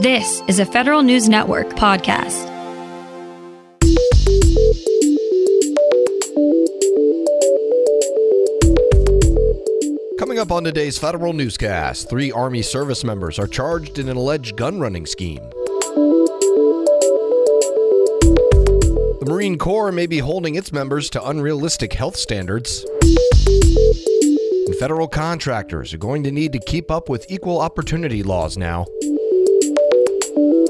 This is a Federal News Network podcast. Coming up on today's Federal Newscast, three Army service members are charged in an alleged gun running scheme. The Marine Corps may be holding its members to unrealistic health standards. And federal contractors are going to need to keep up with equal opportunity laws now.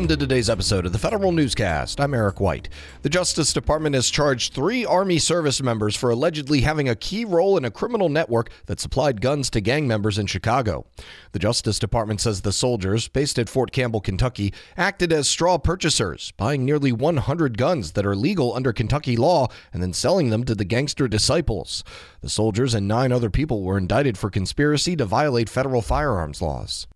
Welcome to today's episode of the Federal Newscast. I'm Eric White. The Justice Department has charged three Army service members for allegedly having a key role in a criminal network that supplied guns to gang members in Chicago. The Justice Department says the soldiers, based at Fort Campbell, Kentucky, acted as straw purchasers, buying nearly 100 guns that are legal under Kentucky law and then selling them to the gangster disciples. The soldiers and nine other people were indicted for conspiracy to violate federal firearms laws.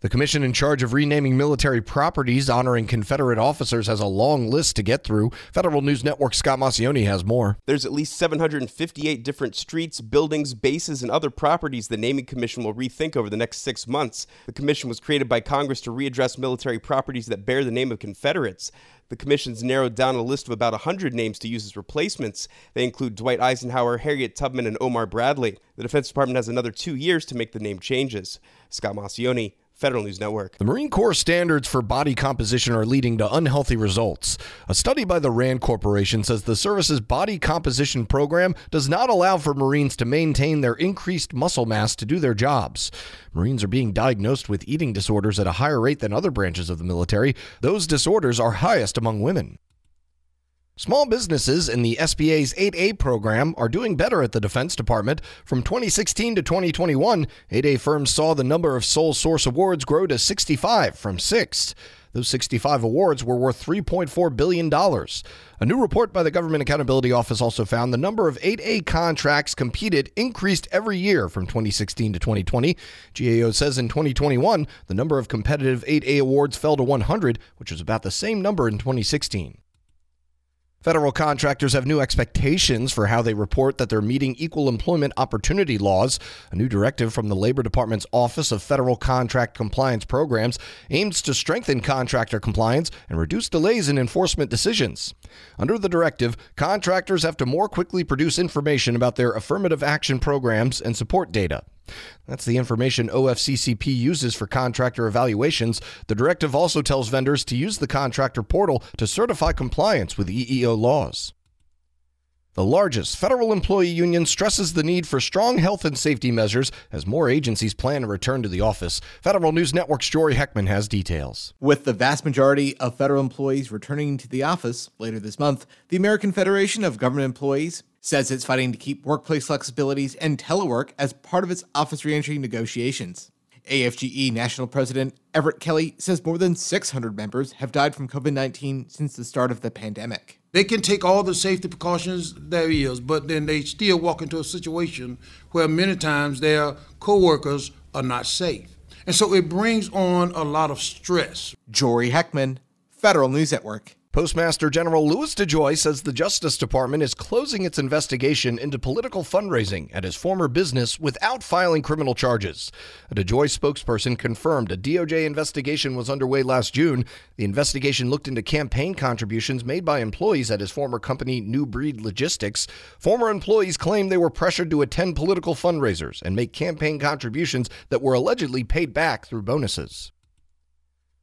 The commission in charge of renaming military properties honoring Confederate officers has a long list to get through. Federal News Network Scott Maucione has more. There's at least 758 different streets, buildings, bases, and other properties the naming commission will rethink over the next six months. The commission was created by Congress to readdress military properties that bear the name of Confederates. The commission's narrowed down a list of about 100 names to use as replacements. They include Dwight Eisenhower, Harriet Tubman, and Omar Bradley. The Defense Department has another two years to make the name changes. Scott Maucione, Federal News Network. The Marine Corps standards for body composition are leading to unhealthy results. A study by the RAND Corporation says the service's body composition program does not allow for Marines to maintain their increased muscle mass to do their jobs. Marines are being diagnosed with eating disorders at a higher rate than other branches of the military. Those disorders are highest among women. Small businesses in the SBA's 8A program are doing better at the Defense Department. From 2016 to 2021, 8A firms saw the number of sole source awards grow to 65 from 6. Those 65 awards were worth $3.4 billion. A new report by the Government Accountability Office also found the number of 8A contracts competed increased every year from 2016 to 2020. GAO says in 2021, the number of competitive 8A awards fell to 100, which was about the same number in 2016. Federal contractors have new expectations for how they report that they're meeting equal employment opportunity laws. A new directive from the Labor Department's Office of Federal Contract Compliance Programs aims to strengthen contractor compliance and reduce delays in enforcement decisions. Under the directive, contractors have to more quickly produce information about their affirmative action programs and support data. That's the information OFCCP uses for contractor evaluations. The directive also tells vendors to use the contractor portal to certify compliance with EEO laws. The largest federal employee union stresses the need for strong health and safety measures as more agencies plan to return to the office. Federal News Network's Jory Heckman has details. With the vast majority of federal employees returning to the office later this month, the American Federation of Government Employees says it's fighting to keep workplace flexibilities and telework as part of its office reentry negotiations. AFGE National President Everett Kelly says more than 600 members have died from COVID 19 since the start of the pandemic. They can take all the safety precautions there is, but then they still walk into a situation where many times their coworkers are not safe. And so it brings on a lot of stress. Jory Heckman, Federal News Network. Postmaster General Louis DeJoy says the Justice Department is closing its investigation into political fundraising at his former business without filing criminal charges. A DeJoy spokesperson confirmed a DOJ investigation was underway last June. The investigation looked into campaign contributions made by employees at his former company, New Breed Logistics. Former employees claimed they were pressured to attend political fundraisers and make campaign contributions that were allegedly paid back through bonuses.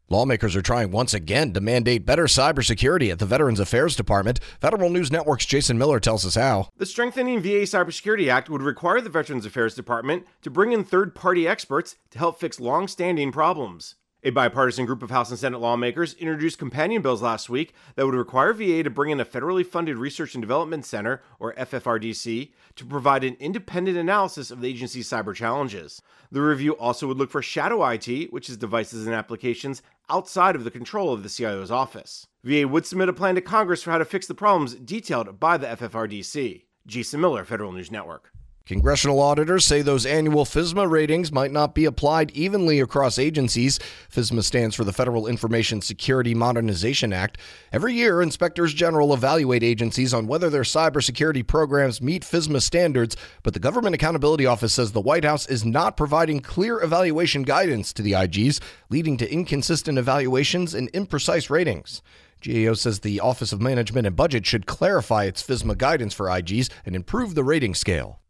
Lawmakers are trying once again to mandate better cybersecurity at the Veterans Affairs Department. Federal News Network's Jason Miller tells us how. The Strengthening VA Cybersecurity Act would require the Veterans Affairs Department to bring in third party experts to help fix long standing problems. A bipartisan group of House and Senate lawmakers introduced companion bills last week that would require VA to bring in a federally funded Research and Development Center, or FFRDC, to provide an independent analysis of the agency's cyber challenges. The review also would look for shadow IT, which is devices and applications outside of the control of the CIO's office. VA would submit a plan to Congress for how to fix the problems detailed by the FFRDC. Jason Miller, Federal News Network. Congressional auditors say those annual FISMA ratings might not be applied evenly across agencies. FISMA stands for the Federal Information Security Modernization Act. Every year, inspectors general evaluate agencies on whether their cybersecurity programs meet FISMA standards, but the Government Accountability Office says the White House is not providing clear evaluation guidance to the IGs, leading to inconsistent evaluations and imprecise ratings. GAO says the Office of Management and Budget should clarify its FISMA guidance for IGs and improve the rating scale.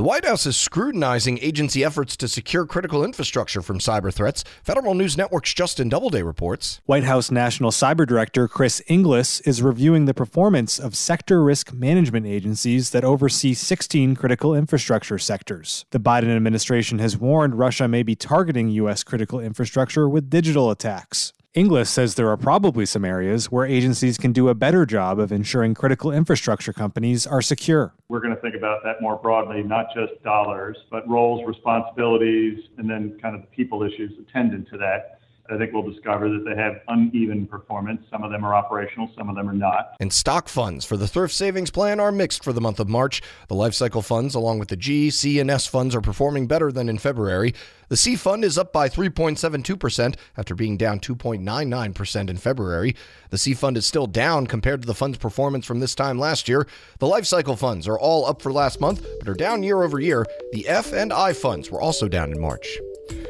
The White House is scrutinizing agency efforts to secure critical infrastructure from cyber threats. Federal News Network's Justin Doubleday reports. White House National Cyber Director Chris Inglis is reviewing the performance of sector risk management agencies that oversee 16 critical infrastructure sectors. The Biden administration has warned Russia may be targeting U.S. critical infrastructure with digital attacks. Inglis says there are probably some areas where agencies can do a better job of ensuring critical infrastructure companies are secure. We're going to think about that more broadly, not just dollars, but roles, responsibilities, and then kind of people issues attendant to that. I think we'll discover that they have uneven performance. Some of them are operational, some of them are not. And stock funds for the Thrift Savings Plan are mixed for the month of March. The life cycle funds, along with the G, C, and S funds, are performing better than in February. The C fund is up by 3.72% after being down 2.99% in February. The C fund is still down compared to the fund's performance from this time last year. The life cycle funds are all up for last month, but are down year over year. The F and I funds were also down in March.